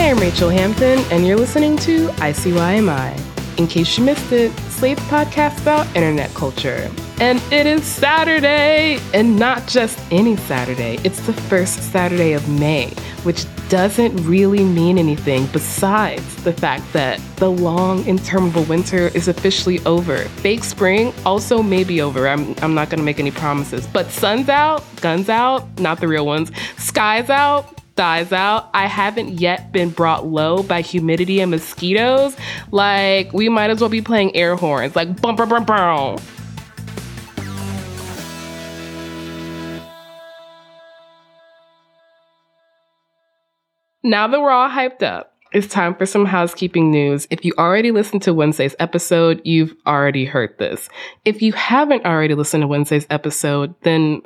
Hi, I'm Rachelle Hampton, and you're listening to ICYMI. In case you missed it, Slate's podcast about internet culture. And it is Saturday, and not just any Saturday. It's the first Saturday of May, which doesn't really mean anything besides the fact that the long, interminable winter is officially over. Fake spring also may be over. I'm, I'm not gonna make any promises, but sun's out, guns out, not the real ones, sky's out, thighs out. I haven't yet been brought low by humidity and mosquitoes. Like, we might as well be playing air horns, like bumper bumper bum. Now that we're all hyped up, it's time for some housekeeping news. If you already listened to Wednesday's episode, you've already heard this. If you haven't already listened to Wednesday's episode, then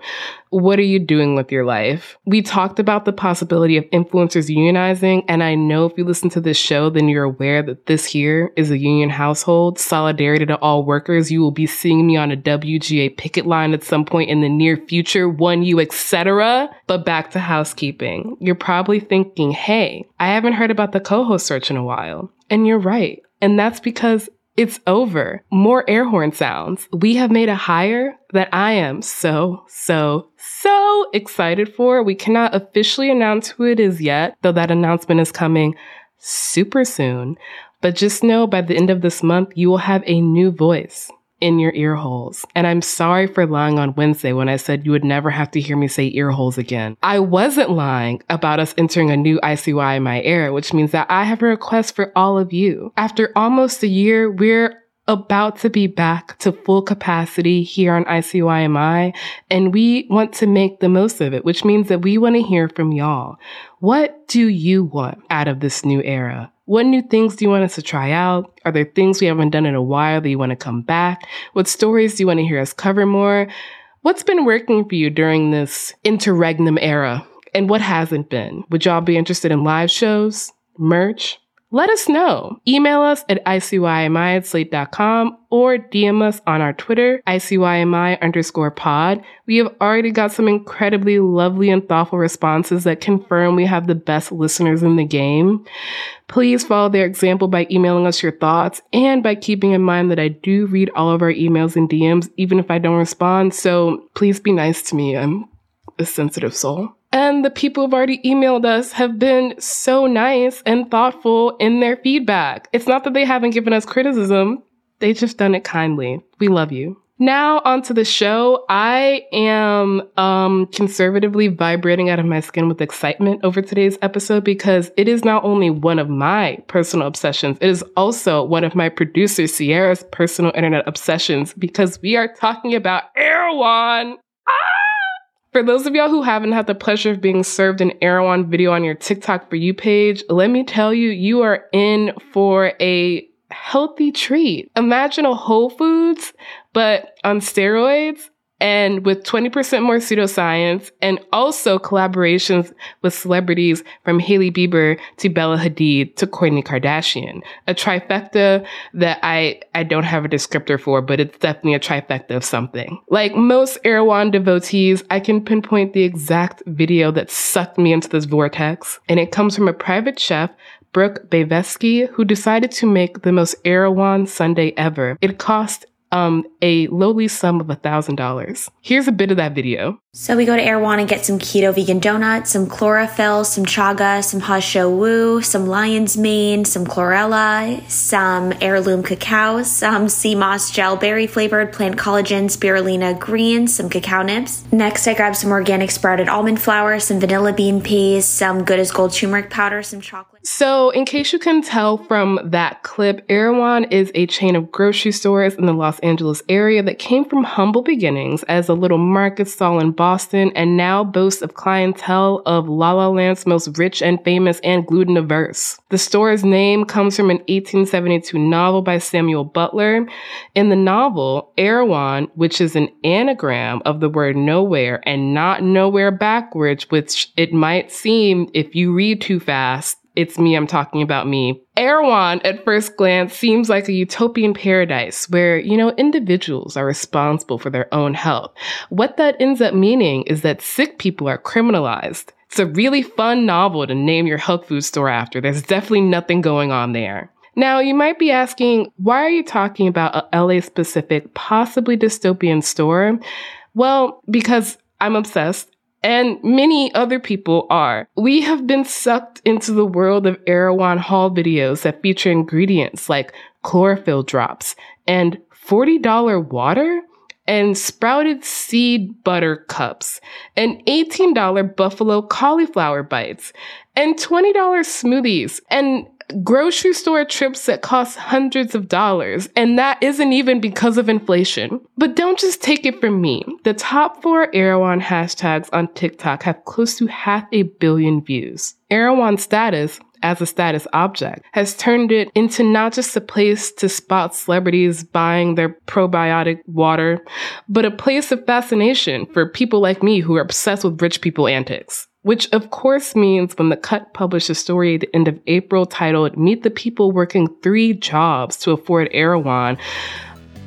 what are you doing with your life? We talked about the possibility of influencers unionizing, and I know if you listen to this show, then you're aware that this here is a union household. Solidarity to all workers. You will be seeing me on a WGA picket line at some point in the near future, one you, etc. But back to housekeeping. You're probably thinking, hey, I haven't heard about the co-host search in a while. And you're right. And that's because it's over. More air horn sounds. We have made a hire that I am so, so, so excited for. We cannot officially announce who it is yet, though that announcement is coming super soon. But just know by the end of this month, you will have a new voice in your ear holes. And I'm sorry for lying on Wednesday when I said you would never have to hear me say ear holes again. I wasn't lying about us entering a new ICYMI era, which means that I have a request for all of you. After almost a year, we're about to be back to full capacity here on ICYMI, and we want to make the most of it, which means that we want to hear from y'all. What do you want out of this new era? What new things do you want us to try out? Are there things we haven't done in a while that you want to come back? What stories do you want to hear us cover more? What's been working for you during this interregnum era? And what hasn't been? Would y'all be interested in live shows, merch, let us know. Email us at ICYMI at slate.com or DM us on our Twitter, ICYMI underscore pod. We have already got some incredibly lovely and thoughtful responses that confirm we have the best listeners in the game. Please follow their example by emailing us your thoughts and by keeping in mind that I do read all of our emails and DMs, even if I don't respond. So please be nice to me. I'm a sensitive soul. And the people who've already emailed us have been so nice and thoughtful in their feedback. It's not that they haven't given us criticism, they've just done it kindly. We love you. Now onto the show. I am um, conservatively vibrating out of my skin with excitement over today's episode because it is not only one of my personal obsessions, it is also one of my producer Se'era's personal internet obsessions because we are talking about Erewhon. Ah! For those of y'all who haven't had the pleasure of being served an Erewhon video on your TikTok for you page, let me tell you, you are in for a healthy treat. Imagine a Whole Foods, but on steroids and with 20% more pseudoscience and also collaborations with celebrities from Hailey Bieber to Bella Hadid to Kourtney Kardashian. A trifecta that I, I don't have a descriptor for, but it's definitely a trifecta of something. Like most Erewhon devotees, I can pinpoint the exact video that sucked me into this vortex. And it comes from a private chef Brooke Baevsky, who decided to make the most Erewhon Sunday ever. It cost um, a lowly sum of $1,000. Here's a bit of that video. So we go to Erewhon and get some keto vegan donuts, some chlorophyll, some chaga, some he shou wu, some lion's mane, some chlorella, some heirloom cacao, some sea moss gel berry flavored plant collagen spirulina greens, some cacao nibs. Next, I grab some organic sprouted almond flour, some vanilla bean peas, some good as gold turmeric powder, some chocolate. So, in case you can tell from that clip, Erewhon is a chain of grocery stores in the Los Angeles area that came from humble beginnings as a little market stall in Boston and now boasts of clientele of La La Land's most rich and famous and gluten-averse. The store's name comes from an 1872 novel by Samuel Butler. In the novel, Erewhon, which is an anagram of the word nowhere and not nowhere backwards, which it might seem if you read too fast, it's me, I'm talking about me. Erewhon, at first glance, seems like a utopian paradise where, you know, individuals are responsible for their own health. What that ends up meaning is that sick people are criminalized. It's a really fun novel to name your health food store after. There's definitely nothing going on there. Now, you might be asking, why are you talking about a LA specific, possibly dystopian store? Well, because I'm obsessed and many other people are. We have been sucked into the world of Erewhon haul videos that feature ingredients like chlorophyll drops and $40 water and sprouted seed butter cups and $18 buffalo cauliflower bites and $20 smoothies and grocery store trips that cost hundreds of dollars, and that isn't even because of inflation. But don't just take it from me. The top four Erewhon hashtags on TikTok have close to half a billion views. Erewhon status as a status object has turned it into not just a place to spot celebrities buying their probiotic water, but a place of fascination for people like me who are obsessed with rich people antics which of course means when the cut published a story at the end of April titled Meet the People Working Three Jobs to Afford Erewhon,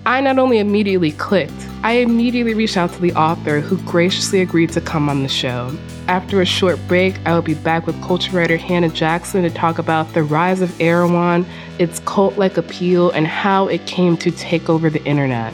I not only immediately clicked, I immediately reached out to the author who graciously agreed to come on the show. After a short break, I will be back with culture writer Hannah Jackson to talk about the rise of Erewhon, its cult like appeal, and how it came to take over the internet.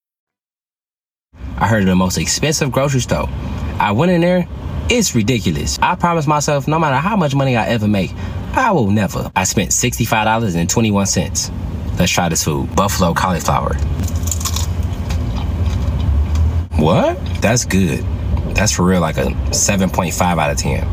I heard of the most expensive grocery store. I went in there. It's ridiculous. I promised myself no matter how much money I ever make, I will never. I spent $65.21. Let's try this food buffalo cauliflower. What? That's good. That's for real, like a 7.5 out of 10.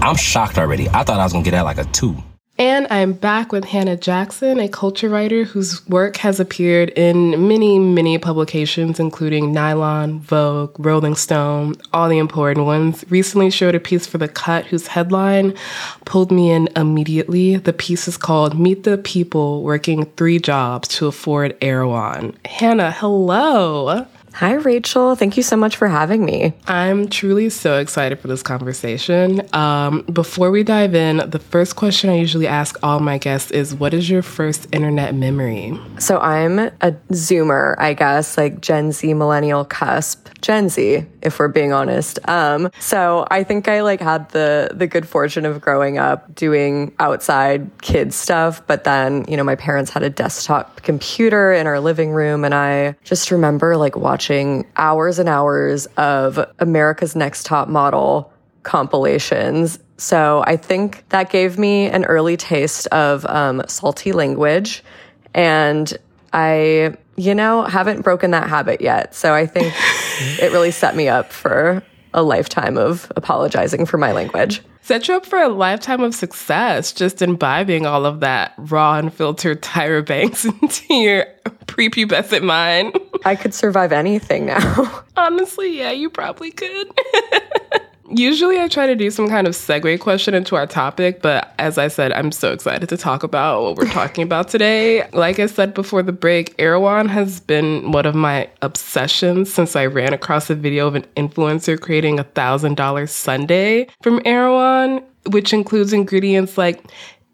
I'm shocked already. I thought I was gonna get that like a 2. And I'm back with Hannah Jackson, a culture writer whose work has appeared in many, many publications, including Nylon, Vogue, Rolling Stone, all the important ones. Recently showed a piece for The Cut whose headline pulled me in immediately. The piece is called Meet the People Working Three Jobs to Afford Erewhon. Hannah, hello. Hi, Rachelle. Thank you so much for having me. I'm truly so excited for this conversation. Um, before we dive in, the first question I usually ask all my guests is What is your first internet memory? So I'm a Zoomer, I guess, like Gen Z, millennial cusp. Gen Z, if we're being honest. Um, so I think I like had the the good fortune of growing up doing outside kid stuff, but then you know my parents had a desktop computer in our living room, and I just remember like watching hours and hours of America's Next Top Model compilations. So I think that gave me an early taste of um, salty language, and I you know, haven't broken that habit yet. So I think it really set me up for a lifetime of apologizing for my language. Set you up for a lifetime of success, just imbibing all of that raw, unfiltered Tyra Banks into your prepubescent mind. I could survive anything now. Honestly, yeah, you probably could. Usually, I try to do some kind of segue question into our topic, but as I said, I'm so excited to talk about what we're talking about today. Like I said before the break, Erewhon has been one of my obsessions since I ran across a video of an influencer creating a $1,000 Sunday from Erewhon, which includes ingredients like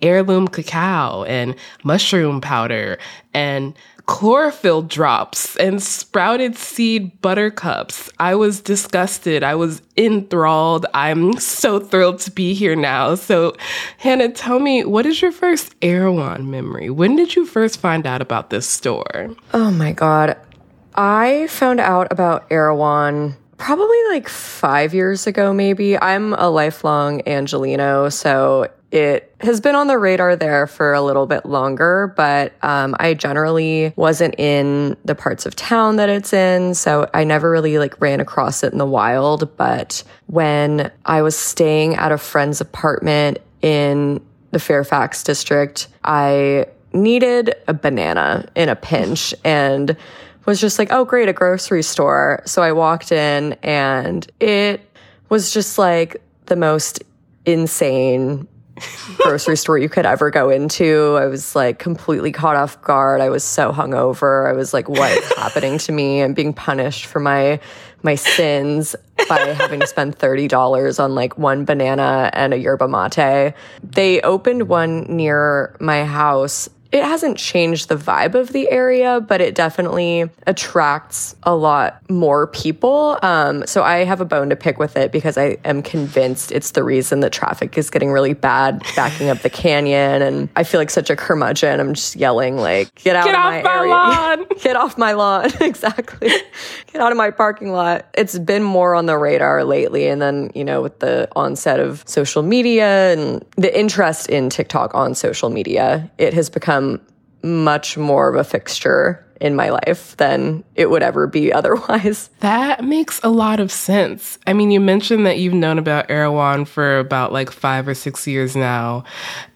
heirloom cacao and mushroom powder and chlorophyll drops and sprouted seed buttercups. I was disgusted. I was enthralled. I'm so thrilled to be here now. So, Hannah, tell me, what is your first Erewhon memory? When did you first find out about this store? Oh my God. I found out about Erewhon probably like five years ago, maybe. I'm a lifelong Angeleno, so it has been on the radar there for a little bit longer, but um, I generally wasn't in the parts of town that it's in, so I never really like ran across it in the wild. But when I was staying at a friend's apartment in the Fairfax district, I needed a banana in a pinch and was just like, oh, great, a grocery store. So I walked in and it was just like the most insane grocery store you could ever go into. I was like completely caught off guard. I was so hungover. I was like, what is happening to me? I'm being punished for my my sins by having to spend $30 on like one banana and a yerba mate. They opened one near my house it hasn't changed the vibe of the area, but it definitely attracts a lot more people. Um, so I have a bone to pick with it because I am convinced it's the reason that traffic is getting really bad backing up the canyon. And I feel like such a curmudgeon. I'm just yelling like, get out get of my, my area. lawn. get off my lawn. exactly. Get out of my parking lot. It's been more on the radar lately. And then, you know, with the onset of social media and the interest in TikTok on social media, it has become much more of a fixture in my life than it would ever be otherwise. That makes a lot of sense. I mean, you mentioned that you've known about Erewhon for about like five or six years now.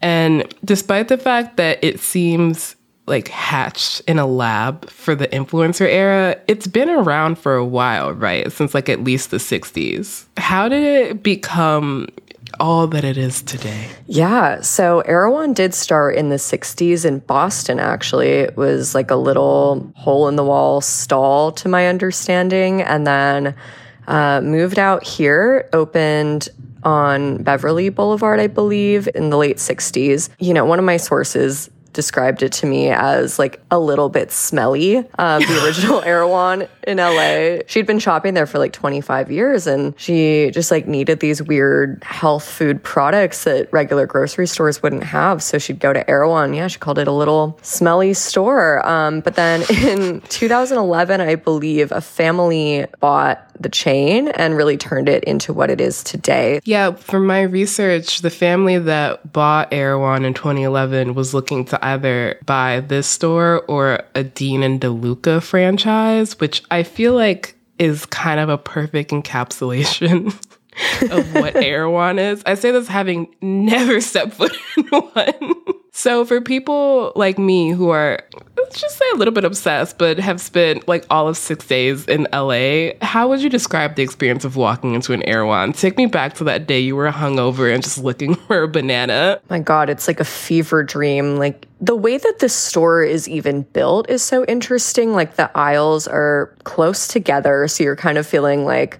And despite the fact that it seems like hatched in a lab for the influencer era, it's been around for a while, right? Since like at least the 60s. How did it become all that it is today? Yeah. So Erewhon did start in the 60s in Boston, actually. It was like a little hole in the wall stall, to my understanding. And then uh, moved out here, opened on Beverly Boulevard, I believe, in the late 60s. You know, one of my sources described it to me as like a little bit smelly. Um, the original Erewhon in LA. She'd been shopping there for like 25 years and she just like needed these weird health food products that regular grocery stores wouldn't have. So she'd go to Erewhon. Yeah, she called it a little smelly store. Um, but then in 2011, I believe a family bought the chain and really turned it into what it is today. Yeah, from my research, the family that bought Erewhon in 2011 was looking to either buy this store or a Dean and DeLuca franchise, which I feel like is kind of a perfect encapsulation of what Erewhon is. I say this having never stepped foot in one. So for people like me who are let's just say a little bit obsessed, but have spent like all of six days in LA. How would you describe the experience of walking into an Erewhon? Take me back to that day you were hungover and just looking for a banana. My God, it's like a fever dream. Like the way that this store is even built is so interesting. Like the aisles are close together, so you're kind of feeling like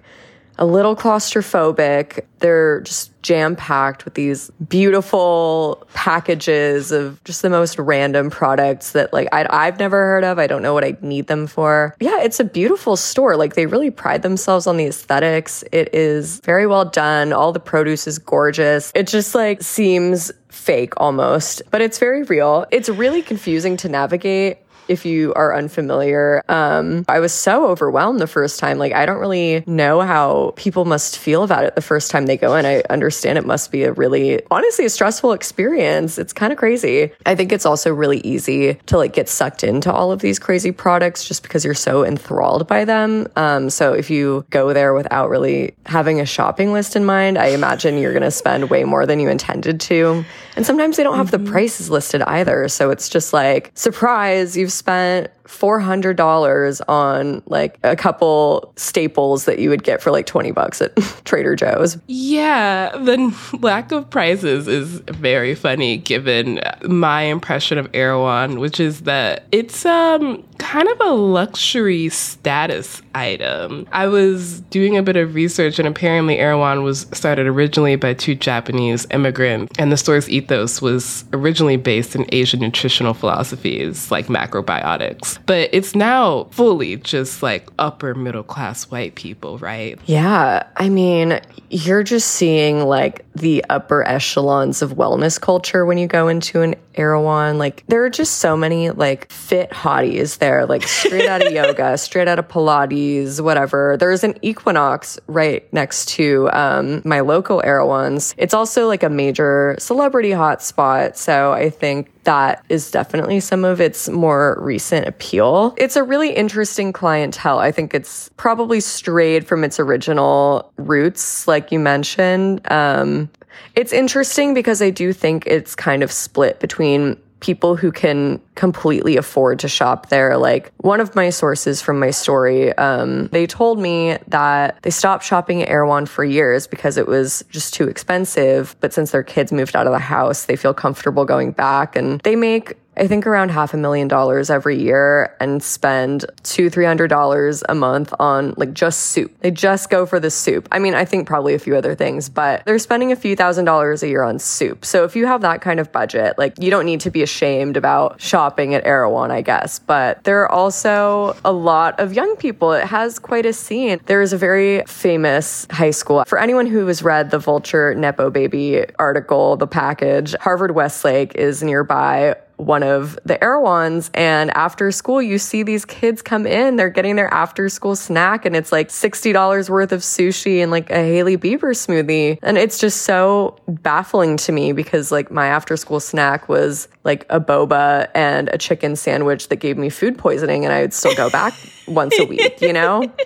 a little claustrophobic. They're just jam packed with these beautiful packages of just the most random products that like i have never heard of. I don't know what I need them for. Yeah, it's a beautiful store. Like they really pride themselves on the aesthetics. It is very well done. All the produce is gorgeous. It just like seems fake almost, but it's very real. It's really confusing to navigate if you are unfamiliar. Um, I was so overwhelmed the first time. Like, I don't really know how people must feel about it the first time they go in. I understand it must be a really, honestly, a stressful experience. It's kind of crazy. I think it's also really easy to like get sucked into all of these crazy products just because you're so enthralled by them. Um, so if you go there without really having a shopping list in mind, I imagine you're going to spend way more than you intended to. And sometimes they don't have mm-hmm. the prices listed either. So it's just like, surprise, you've spent $400 on like a couple staples that you would get for like 20 bucks at Trader Joe's. Yeah, the lack of prices is very funny given my impression of Erewhon, which is that it's um kind of a luxury status item. I was doing a bit of research and apparently Erewhon was started originally by two Japanese immigrants and the store's ethos was originally based in Asian nutritional philosophies like macrobiotics but it's now fully just like upper middle class white people, right? Yeah. I mean, you're just seeing like the upper echelons of wellness culture when you go into an Erewhon. Like there are just so many like fit hotties there, like straight out of yoga, straight out of Pilates, whatever. There's an Equinox right next to um, my local Erewhons. It's also like a major celebrity hotspot. So I think that is definitely some of its more recent appeal. It's a really interesting clientele. I think it's probably strayed from its original roots, like you mentioned. Um, it's interesting because I do think it's kind of split between people who can completely afford to shop there. Like one of my sources from my story, um, they told me that they stopped shopping at Erewhon for years because it was just too expensive. But since their kids moved out of the house, they feel comfortable going back and they make I think around half a million dollars every year and spend two, three hundred dollars a month on like just soup. They just go for the soup. I mean, I think probably a few other things, but they're spending a few thousand dollars a year on soup. So if you have that kind of budget, like you don't need to be ashamed about shopping at Erewhon, I guess. But there are also a lot of young people. It has quite a scene. There is a very famous high school. For anyone who has read the Vulture Nepo Baby article, the package, Harvard Westlake is nearby one of the Erewhons. And after school, you see these kids come in, they're getting their after school snack, and it's like $60 worth of sushi and like a Hailey Bieber smoothie. And it's just so baffling to me because like my after school snack was like a boba and a chicken sandwich that gave me food poisoning, and I would still go back once a week, you know?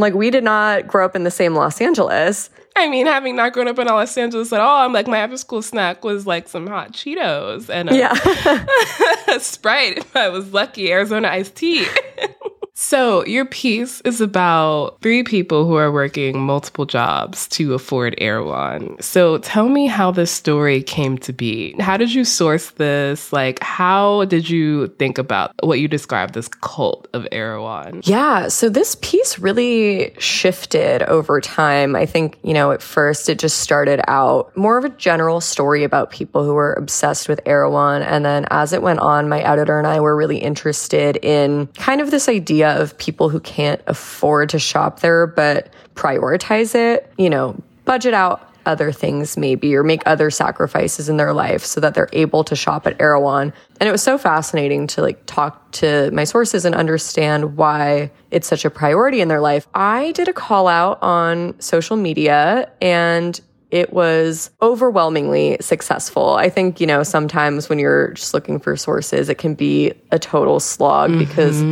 Like, we did not grow up in the same Los Angeles. I mean, having not grown up in Los Angeles at all, I'm like my after school snack was like some hot Cheetos and a, yeah. Sprite if I was lucky, Arizona iced tea. So, your piece is about three people who are working multiple jobs to afford Erewhon. So, tell me how this story came to be. How did you source this? Like, how did you think about what you described this cult of Erewhon? Yeah, so this piece really shifted over time. I think, you know, at first it just started out more of a general story about people who were obsessed with Erewhon. And then as it went on, my editor and I were really interested in kind of this idea of people who can't afford to shop there but prioritize it, you know, budget out other things maybe or make other sacrifices in their life so that they're able to shop at Erewhon. And it was so fascinating to like talk to my sources and understand why it's such a priority in their life. I did a call out on social media and it was overwhelmingly successful. I think, you know, sometimes when you're just looking for sources, it can be a total slog mm-hmm. because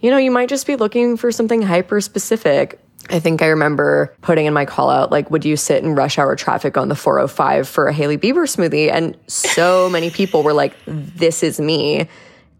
you know, you might just be looking for something hyper specific. I think I remember putting in my call out, like, would you sit in rush hour traffic on the 405 for a Hailey Bieber smoothie? And so many people were like, this is me.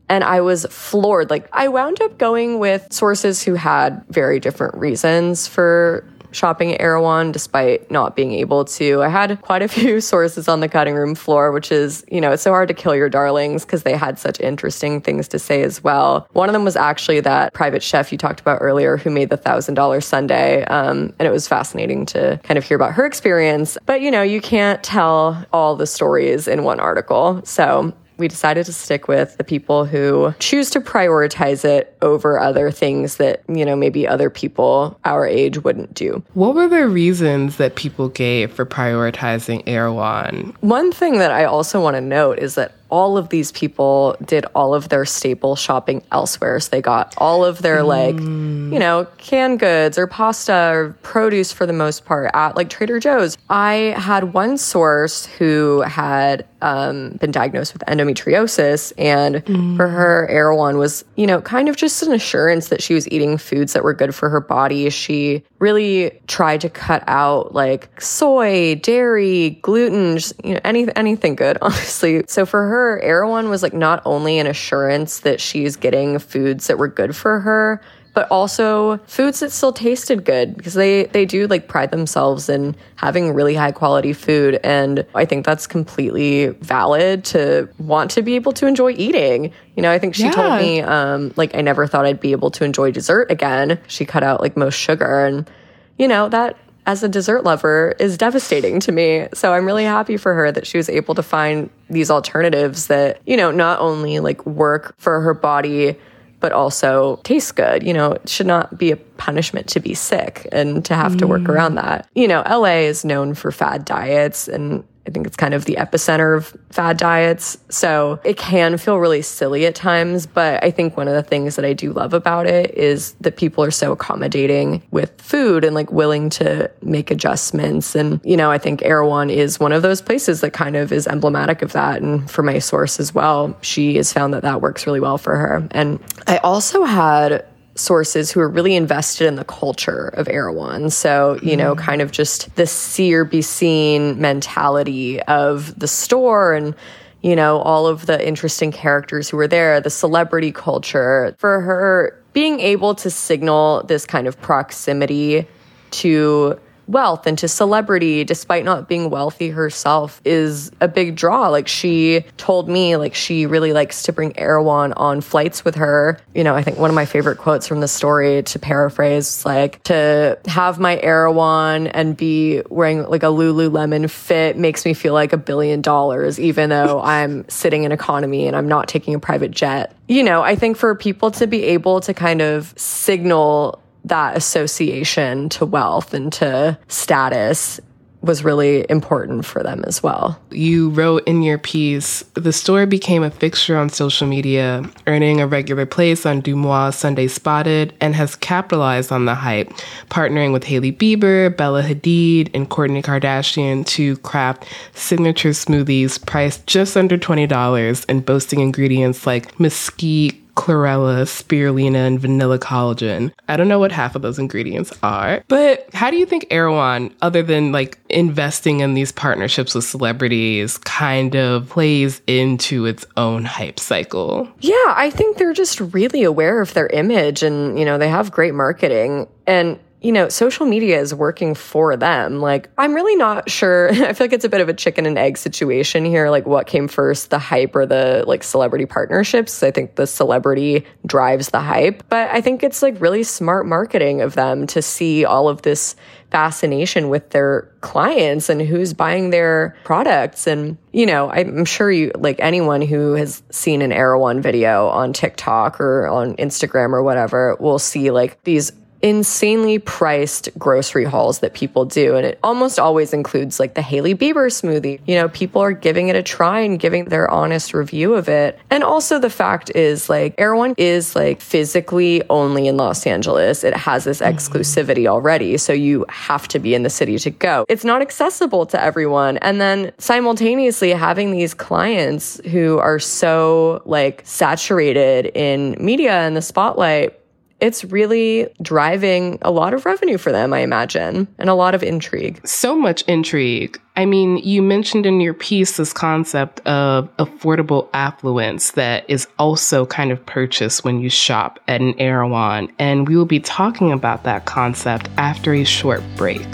And I was floored. Like, I wound up going with sources who had very different reasons for shopping at Erewhon despite not being able to. I had quite a few sources on the cutting room floor, which is, you know, it's so hard to kill your darlings because they had such interesting things to say as well. One of them was actually that private chef you talked about earlier who made the $1,000 Sunday. Um, and it was fascinating to kind of hear about her experience. But, you know, you can't tell all the stories in one article. So we decided to stick with the people who choose to prioritize it over other things that, you know, maybe other people our age wouldn't do. What were the reasons that people gave for prioritizing Erewhon? One thing that I also want to note is that all of these people did all of their staple shopping elsewhere. So they got all of their like, you know, canned goods or pasta or produce for the most part at like Trader Joe's. I had one source who had um, been diagnosed with endometriosis, and for her, Erewhon was, you know, kind of just an assurance that she was eating foods that were good for her body. She really tried to cut out like soy, dairy, gluten, just, you know, any, anything good, honestly. So for her, Erewhon was like not only an assurance that she's getting foods that were good for her, but also foods that still tasted good because they they do like pride themselves in having really high quality food and I think that's completely valid to want to be able to enjoy eating. You know, I think she Yeah. told me um like I never thought I'd be able to enjoy dessert again. She cut out like most sugar and you know, that as a dessert lover is devastating to me. So I'm really happy for her that she was able to find these alternatives that, you know, not only like work for her body but also taste good. You know, it should not be a punishment to be sick and to have to work mm. around that. You know, LA is known for fad diets and I think it's kind of the epicenter of fad diets. So it can feel really silly at times, but I think one of the things that I do love about it is that people are so accommodating with food and like willing to make adjustments. And, you know, I think Erewhon is one of those places that kind of is emblematic of that. And for my source as well, she has found that that works really well for her. And I also had sources who are really invested in the culture of Erewhon. So, you know, mm. kind of just the see or be seen mentality of the store and you know, all of the interesting characters who were there, the celebrity culture. For her, being able to signal this kind of proximity to wealth and to celebrity despite not being wealthy herself is a big draw. Like she told me like she really likes to bring Erewhon on flights with her. You know i think one of my favorite quotes from the story to paraphrase is like to have my Erewhon and be wearing like a lululemon fit makes me feel like a billion dollars even though i'm sitting in economy and i'm not taking a private jet. You know i think for people to be able to kind of signal that association to wealth and to status was really important for them as well. You wrote in your piece, the store became a fixture on social media, earning a regular place on DeuxMoi Sunday Spotted, and has capitalized on the hype, partnering with Hailey Bieber, Bella Hadid, and Kourtney Kardashian to craft signature smoothies priced just under $20 and boasting ingredients like mesquite, chlorella, spirulina, and vanilla collagen. I don't know what half of those ingredients are, but how do you think Erewhon, other than like investing in these partnerships with celebrities, kind of plays into its own hype cycle? Yeah, I think they're just really aware of their image and, you know, they have great marketing. And, you know, social media is working for them. Like, I'm really not sure. I feel like it's a bit of a chicken and egg situation here. Like, what came first, the hype or the like celebrity partnerships? I think the celebrity drives the hype, but I think it's like really smart marketing of them to see all of this fascination with their clients and who's buying their products. And, you know, I'm sure you, like anyone who has seen an Erewhon video on TikTok or on Instagram or whatever, will see like these insanely priced grocery hauls that people do. And it almost always includes like the Hailey Bieber smoothie. You know, people are giving it a try and giving their honest review of it. And also the fact is like Erewhon is like physically only in Los Angeles. It has this exclusivity already. So you have to be in the city to go. It's not accessible to everyone. And then simultaneously having these clients who are so like saturated in media and the spotlight it's really driving a lot of revenue for them, I imagine, and a lot of intrigue. So much intrigue. I mean, you mentioned in your piece this concept of affordable affluence that is also kind of purchased when you shop at an Erewhon. And we will be talking about that concept after a short break.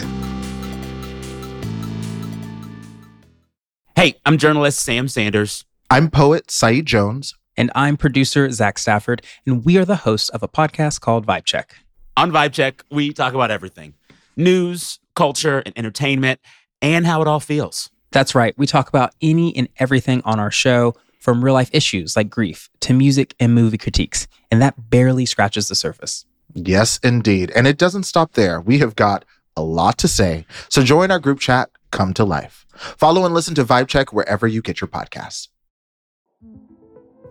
Hey, I'm journalist Sam Sanders. I'm poet Saeed Jones. And I'm producer Zach Stafford, and we are the hosts of a podcast called Vibe Check. On Vibe Check, we talk about everything news, culture, and entertainment, and how it all feels. That's right. We talk about any and everything on our show, from real life issues like grief to music and movie critiques. And that barely scratches the surface. Yes, indeed. And it doesn't stop there. We have got a lot to say. So join our group chat, Come to Life. Follow and listen to Vibe Check wherever you get your podcasts.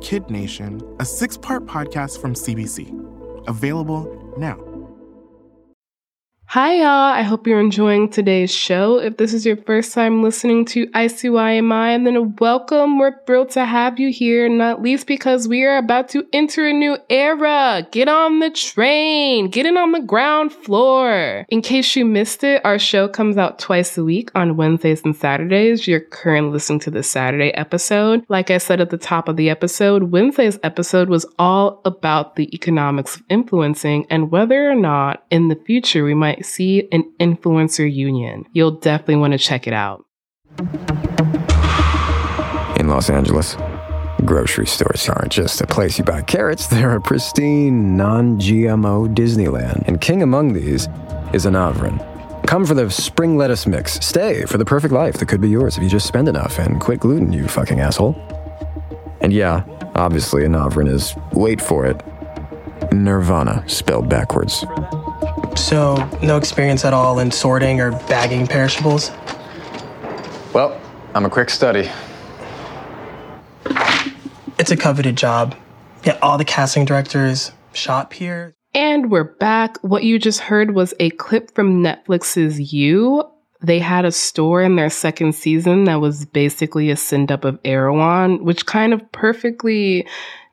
Kid Nation, a six part podcast from CBC. Available now. Hi, y'all. I hope you're enjoying today's show. If this is your first time listening to ICYMI, then welcome. We're thrilled to have you here, not least because we are about to enter a new era. Get on the train, get in on the ground floor. In case you missed it, our show comes out twice a week on Wednesdays and Saturdays. You're currently listening to the Saturday episode. Like I said at the top of the episode, Wednesday's episode was all about the economics of influencing and whether or not in the future we might see an influencer union. You'll definitely want to check it out. In Los Angeles, grocery stores aren't just a place you buy carrots, they're a pristine, non GMO Disneyland. And king among these is Anavrin. Come for the spring lettuce mix. Stay for the perfect life that could be yours if you just spend enough and quit gluten, you fucking asshole. And yeah, obviously, Anavrin is, wait for it, Nirvana spelled backwards. So, no experience at all in sorting or bagging perishables? Well, I'm a quick study. It's a coveted job. Yeah, all the casting directors shop here. And we're back. What you just heard was a clip from Netflix's You. They had a store in their second season that was basically a send up of Erewhon, which kind of perfectly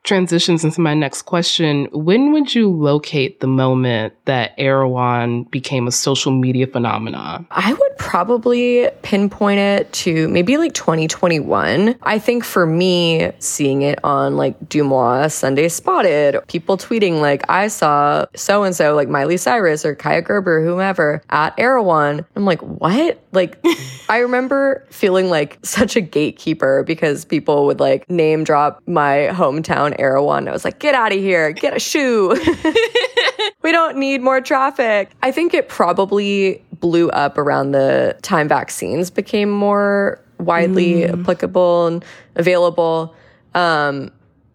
transitions into my next question. When would you locate the moment that Erewhon became a social media phenomenon? I would probably pinpoint it to maybe like 2021. I think for me, seeing it on like DeuxMoi, Sunday Spotted, people tweeting like, I saw so and so, like Miley Cyrus or Kaia Gerber, whomever, at Erewhon. I'm like, what? Like, I remember feeling like such a gatekeeper because people would like name drop my hometown Erewhon. I was like, get out of here, get a shoe. we don't need more traffic. I think it probably blew up around the time vaccines became more widely mm. applicable and available. Um,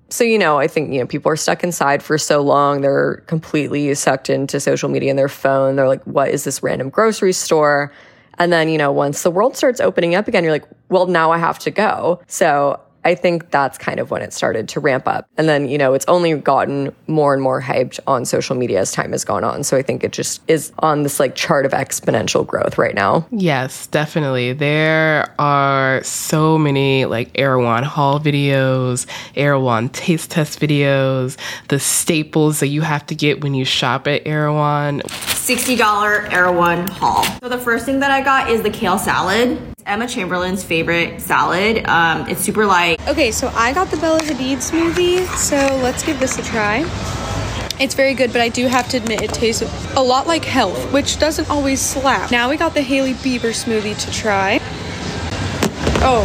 so, you know, I think, you know, people are stuck inside for so long. They're completely sucked into social media and their phone. They're like, what is this random grocery store? And then, you know, once the world starts opening up again, you're like, well, now I have to go. So I think that's kind of when it started to ramp up. And then, you know, it's only gotten more and more hyped on social media as time has gone on. So I think it just is on this like chart of exponential growth right now. Yes, definitely. There are so many like Erewhon haul videos, Erewhon taste test videos, the staples that you have to get when you shop at Erewhon. $60 Erewhon haul. So the first thing that I got is the kale salad. Emma Chamberlain's favorite salad. Um, it's super light. Okay, so I got the Bella Hadid smoothie, so let's give this a try. It's very good, but I do have to admit it tastes a lot like health, which doesn't always slap. Now we got the Hailey Bieber smoothie to try. Oh,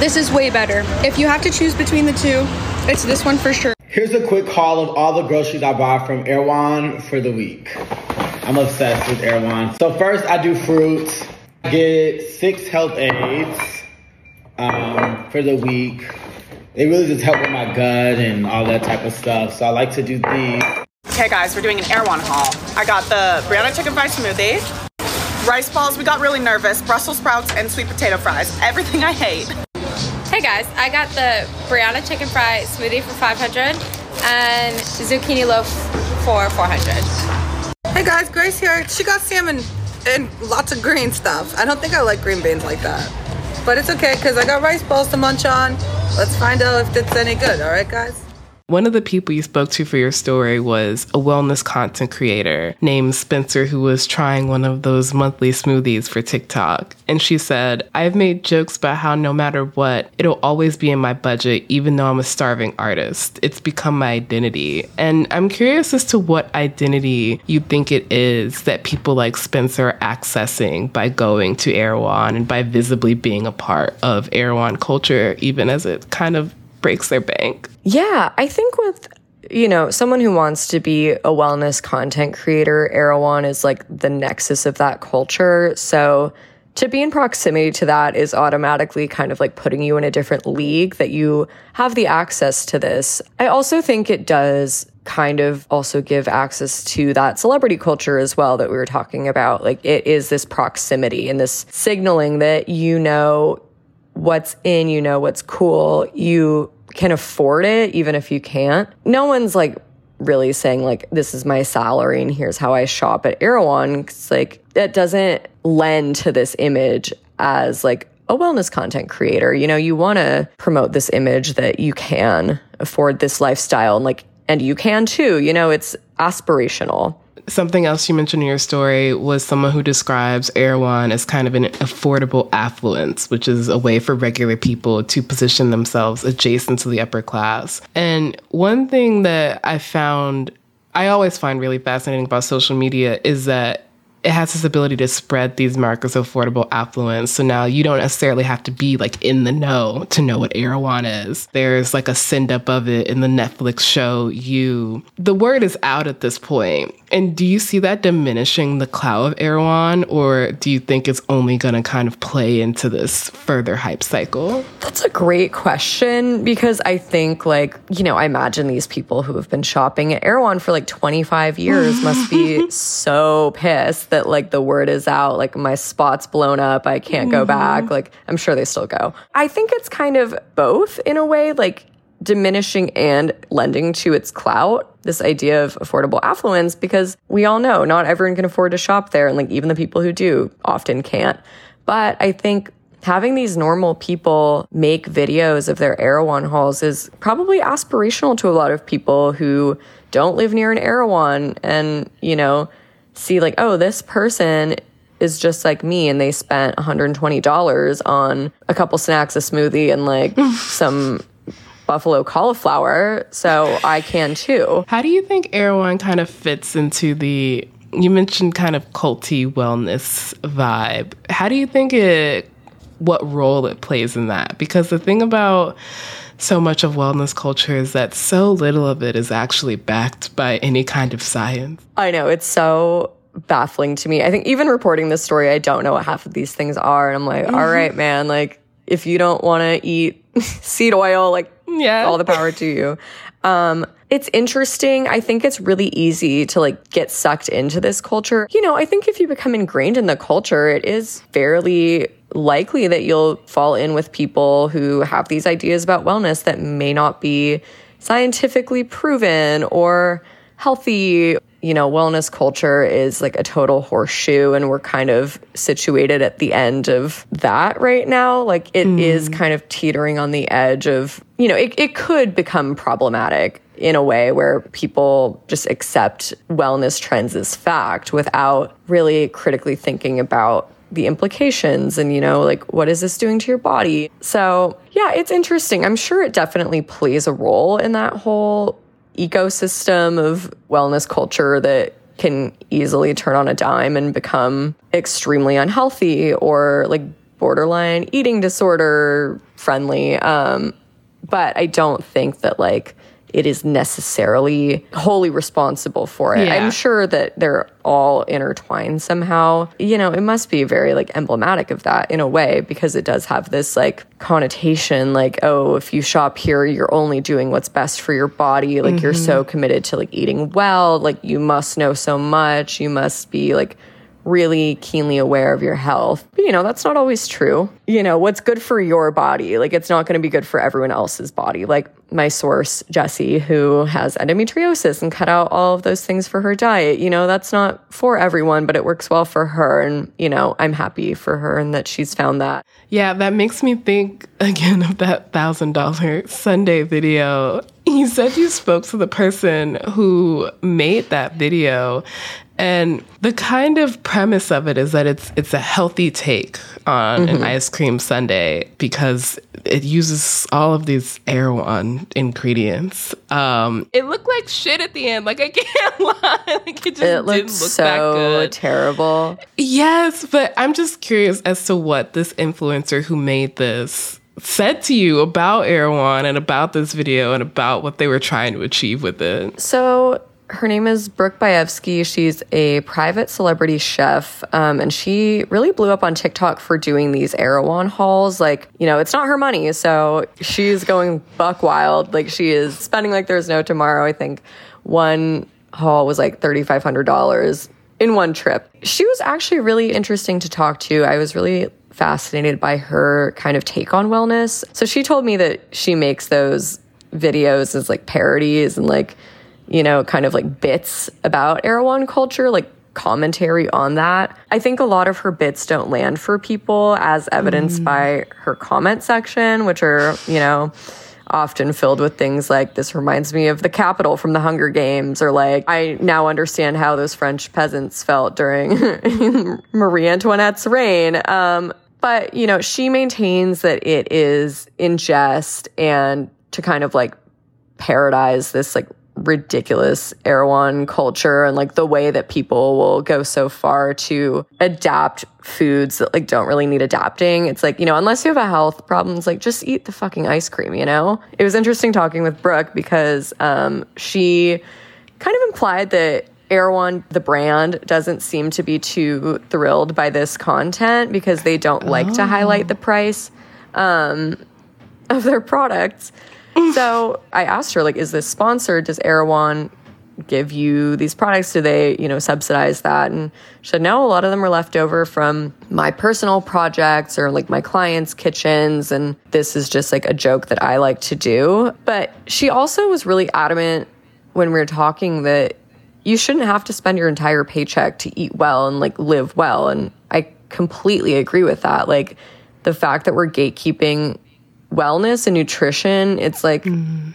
this is way better. If you have to choose between the two, it's this one for sure. Here's a quick haul of all the groceries I bought from Erewhon for the week. I'm obsessed with Erewhon. So first I do fruits. Get six Health-Ades um, for the week. They really just help with my gut and all that type of stuff. So I like to do these. Okay, guys, we're doing an Erewhon haul. I got the Brianna Chickenfry smoothie, rice balls. We got really nervous. Brussels sprouts and sweet potato fries. Everything I hate. Hey guys, I got the Brianna Chickenfry smoothie for 500 and zucchini loaf for 400. Hey guys, Grace here. She got salmon and lots of green stuff. I don't think I like green beans like that. But it's okay because I got rice balls to munch on. Let's find out if it's any good, all right, guys? One of the people you spoke to for your story was a wellness content creator named Spencer who was trying one of those monthly smoothies for TikTok. And she said, I've made jokes about how no matter what, it'll always be in my budget, even though I'm a starving artist. It's become my identity. And I'm curious as to what identity you think it is that people like Spencer are accessing by going to Erewhon and by visibly being a part of Erewhon culture, even as it kind of breaks their bank. Yeah, I think with you know, someone who wants to be a wellness content creator, Erewhon is like the nexus of that culture. So to be in proximity to that is automatically kind of like putting you in a different league that you have the access to this. I also think it does kind of also give access to that celebrity culture as well that we were talking about. Like it is this proximity and this signaling that you know what's in, you know what's cool, you can afford it even if you can't. No one's like really saying like this is my salary and here's how I shop at Erewhon. It's like that doesn't lend to this image as like a wellness content creator. You know, you want to promote this image that you can afford this lifestyle and like and you can too. You know, it's aspirational. Something else you mentioned in your story was someone who describes Erewhon as kind of an affordable affluence, which is a way for regular people to position themselves adjacent to the upper class. And one thing that I found, I always find really fascinating about social media is that it has this ability to spread these markers of affordable affluence. So now you don't necessarily have to be like in the know to know what Erewhon is. There's like a send up of it in the Netflix show You. The word is out at this point. And do you see that diminishing the clout of Erewhon, or do you think it's only going to kind of play into this further hype cycle? That's a great question because I think, like, you know, I imagine these people who have been shopping at Erewhon for like 25 years must be so pissed that, like, the word is out, like, my spot's blown up, I can't go back. Mm-hmm. Like, I'm sure they still go. I think it's kind of both in a way. Like, diminishing and lending to its clout, this idea of affordable affluence, because we all know not everyone can afford to shop there. And like even the people who do often can't. But I think having these normal people make videos of their Erewhon hauls is probably aspirational to a lot of people who don't live near an Erewhon and, you know, see like, oh, this person is just like me and they spent $120 on a couple snacks, a smoothie, and like some buffalo cauliflower, so I can too. How do you think Erewhon kind of fits into the you mentioned kind of culty wellness vibe. How do you think it what role it plays in that? Because the thing about so much of wellness culture is that so little of it is actually backed by any kind of science. I know, it's so baffling to me. I think even reporting this story, I don't know what half of these things are. And I'm like, mm-hmm. all right, man, like if you don't want to eat seed oil, like yeah. all the power to you. Um, it's interesting. I think it's really easy to like get sucked into this culture. You know, I think if you become ingrained in the culture, it is fairly likely that you'll fall in with people who have these ideas about wellness that may not be scientifically proven or healthy you know, wellness culture is like a total horseshoe and we're kind of situated at the end of that right now. Like it mm. is kind of teetering on the edge of, you know, it, it could become problematic in a way where people just accept wellness trends as fact without really critically thinking about the implications and you know like what is this doing to your body so yeah it's interesting i'm sure it definitely plays a role in that whole ecosystem of wellness culture that can easily turn on a dime and become extremely unhealthy or like borderline eating disorder friendly. Um, but I don't think that like it is necessarily wholly responsible for it. Yeah. I'm sure that they're all intertwined somehow. You know, it must be very like emblematic of that in a way because it does have this like connotation like, oh, if you shop here, you're only doing what's best for your body. Like you're Mhm. so committed to like eating well, like you must know so much. You must be like really keenly aware of your health. But, you know, that's not always true. You know, what's good for your body, like it's not going to be good for everyone else's body. Like my source, Jessie, who has endometriosis and cut out all of those things for her diet, you know, that's not for everyone, but it works well for her. And, you know, I'm happy for her and that she's found that. Yeah, that makes me think again of that thousand dollar sundae video. You said you spoke to the person who made that video. And the kind of premise of it is that it's it's a healthy take on an Mhm. ice cream sundae because it uses all of these Erewhon ingredients. Um, it looked like shit at the end. Like I can't lie, like it just It didn't looked look so that good. terrible. Yes, but I'm just curious as to what this influencer who made this said to you about Erewhon and about this video and about what they were trying to achieve with it. So her name is Brooke Baevsky. She's a private celebrity chef, um, and she really blew up on TikTok for doing these Erewhon hauls. Like, you know, it's not her money, so she's going buck wild. Like, she is spending like there's no tomorrow. I think one haul was like thirty five hundred dollars in one trip. She was actually really interesting to talk to. I was really fascinated by her kind of take on wellness. So she told me that she makes those videos as like parodies and like you know, kind of like bits about Erewhon culture, like commentary on that. I think a lot of her bits don't land for people, as evidenced by her comment section, which are, you know, often filled with things like this reminds me of the capital from the Hunger Games, or like I now understand how those French peasants felt during Marie Antoinette's reign. Um, but you know, she maintains that it is in jest and to kind of like parodize this like ridiculous Erewhon culture and like the way that people will go so far to adapt foods that like don't really need adapting. It's like, you know, unless you have a health problem, it's like just eat the fucking ice cream, you know? It was interesting talking with Brooke because um she kind of implied that Erewhon, the brand, doesn't seem to be too thrilled by this content because they don't like to highlight the price um, of their products. so I asked her, like, is this sponsored? Does Erewhon give you these products? Do they, you know, subsidize that? And she said, no, a lot of them are left over from my personal projects or like my clients' kitchens. And this is just like a joke that I like to do. But she also was really adamant when we were talking that you shouldn't have to spend your entire paycheck to eat well and like live well. And I completely agree with that. Like the fact that we're gatekeeping wellness and nutrition, it's like, mm-hmm.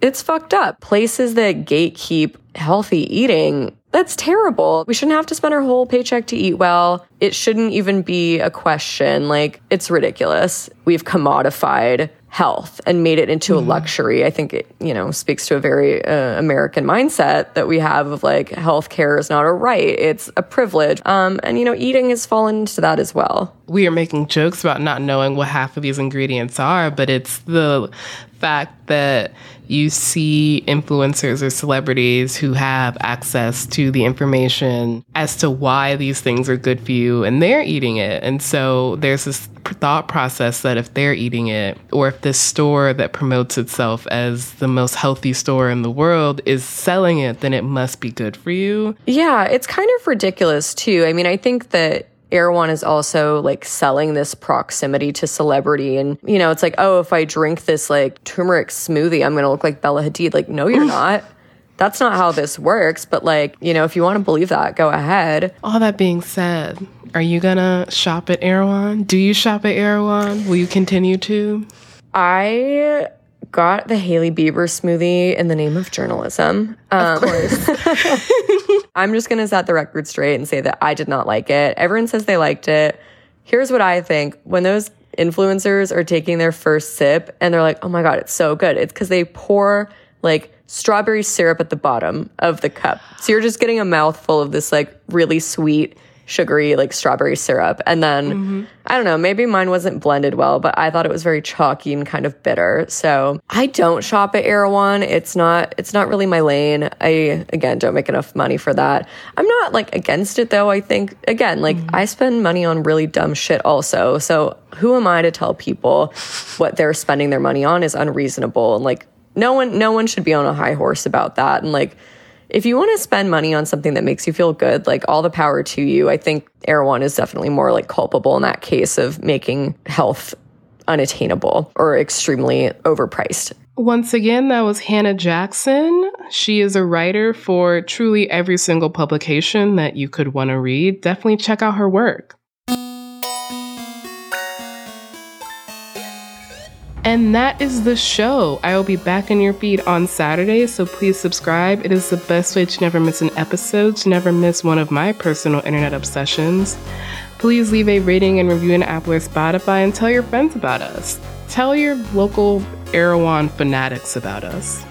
it's fucked up. Places that gatekeep healthy eating, that's terrible. We shouldn't have to spend our whole paycheck to eat well. It shouldn't even be a question. Like, it's ridiculous. We've commodified health and made it into a luxury. I think it, you know, speaks to a very uh, American mindset that we have of like healthcare is not a right, it's a privilege. Um, and, you know, eating has fallen into that as well. we are making jokes about not knowing what half of these ingredients are, but it's the fact that you see influencers or celebrities who have access to the information as to why these things are good for you and they're eating it. And so there's this thought process that if they're eating it or if this store that promotes itself as the most healthy store in the world is selling it, then it must be good for you. Yeah, it's kind of ridiculous too. I mean, I think that Erewhon is also like selling this proximity to celebrity. And, you know, it's like, oh, if I drink this like turmeric smoothie, I'm going to look like Bella Hadid. Like, no, you're not. That's not how this works. But, like, you know, if you want to believe that, go ahead. All that being said, are you gonna shop at Erewhon? Do you shop at Erewhon? Will you continue to? I got the Hailey Bieber smoothie in the name of journalism. Um, of course. I'm just going to set the record straight and say that I did not like it. Everyone says they liked it. Here's what I think when those influencers are taking their first sip and they're like, oh my God, it's so good, it's because they pour like strawberry syrup at the bottom of the cup. So you're just getting a mouthful of this like really sweet sugary like strawberry syrup. And then mm-hmm. I don't know, maybe mine wasn't blended well, but I thought it was very chalky and kind of bitter. So I don't shop at Erewhon. It's not it's not really my lane. I again don't make enough money for that. I'm not like against it though. I think again, like mm-hmm. I spend money on really dumb shit also. So who am I to tell people what they're spending their money on is unreasonable and like no one no one should be on a high horse about that. And like if you want to spend money on something that makes you feel good, like all the power to you. I think Erewhon is definitely more like culpable in that case of making health unattainable or extremely overpriced. Once again, that was Hannah Jackson. She is a writer for truly every single publication that you could want to read. Definitely check out her work. And that is the show. I will be back in your feed on Saturday, so please subscribe. It is the best way to never miss an episode, to never miss one of my personal internet obsessions. Please leave a rating and review in Apple or Spotify and tell your friends about us. Tell your local Erewhon fanatics about us.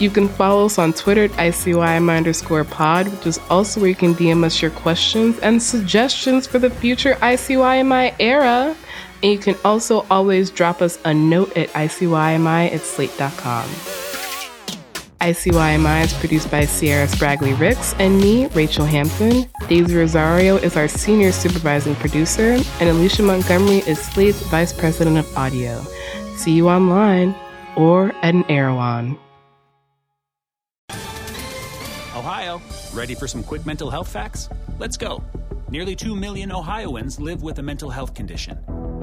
You can follow us on Twitter at ICYMI underscore pod, which is also where you can DM us your questions and suggestions for the future ICYMI era. And you can also always drop us a note at ICYMI at slate.com. ICYMI is produced by Se'era Spragley Ricks and me, Rachelle Hampton. Daisy Rosario is our senior supervising producer, and Alicia Montgomery is Slate's vice president of audio. See you online or at an Erewhon. Ohio, ready for some quick mental health facts? Let's go. Nearly 2 million Ohioans live with a mental health condition.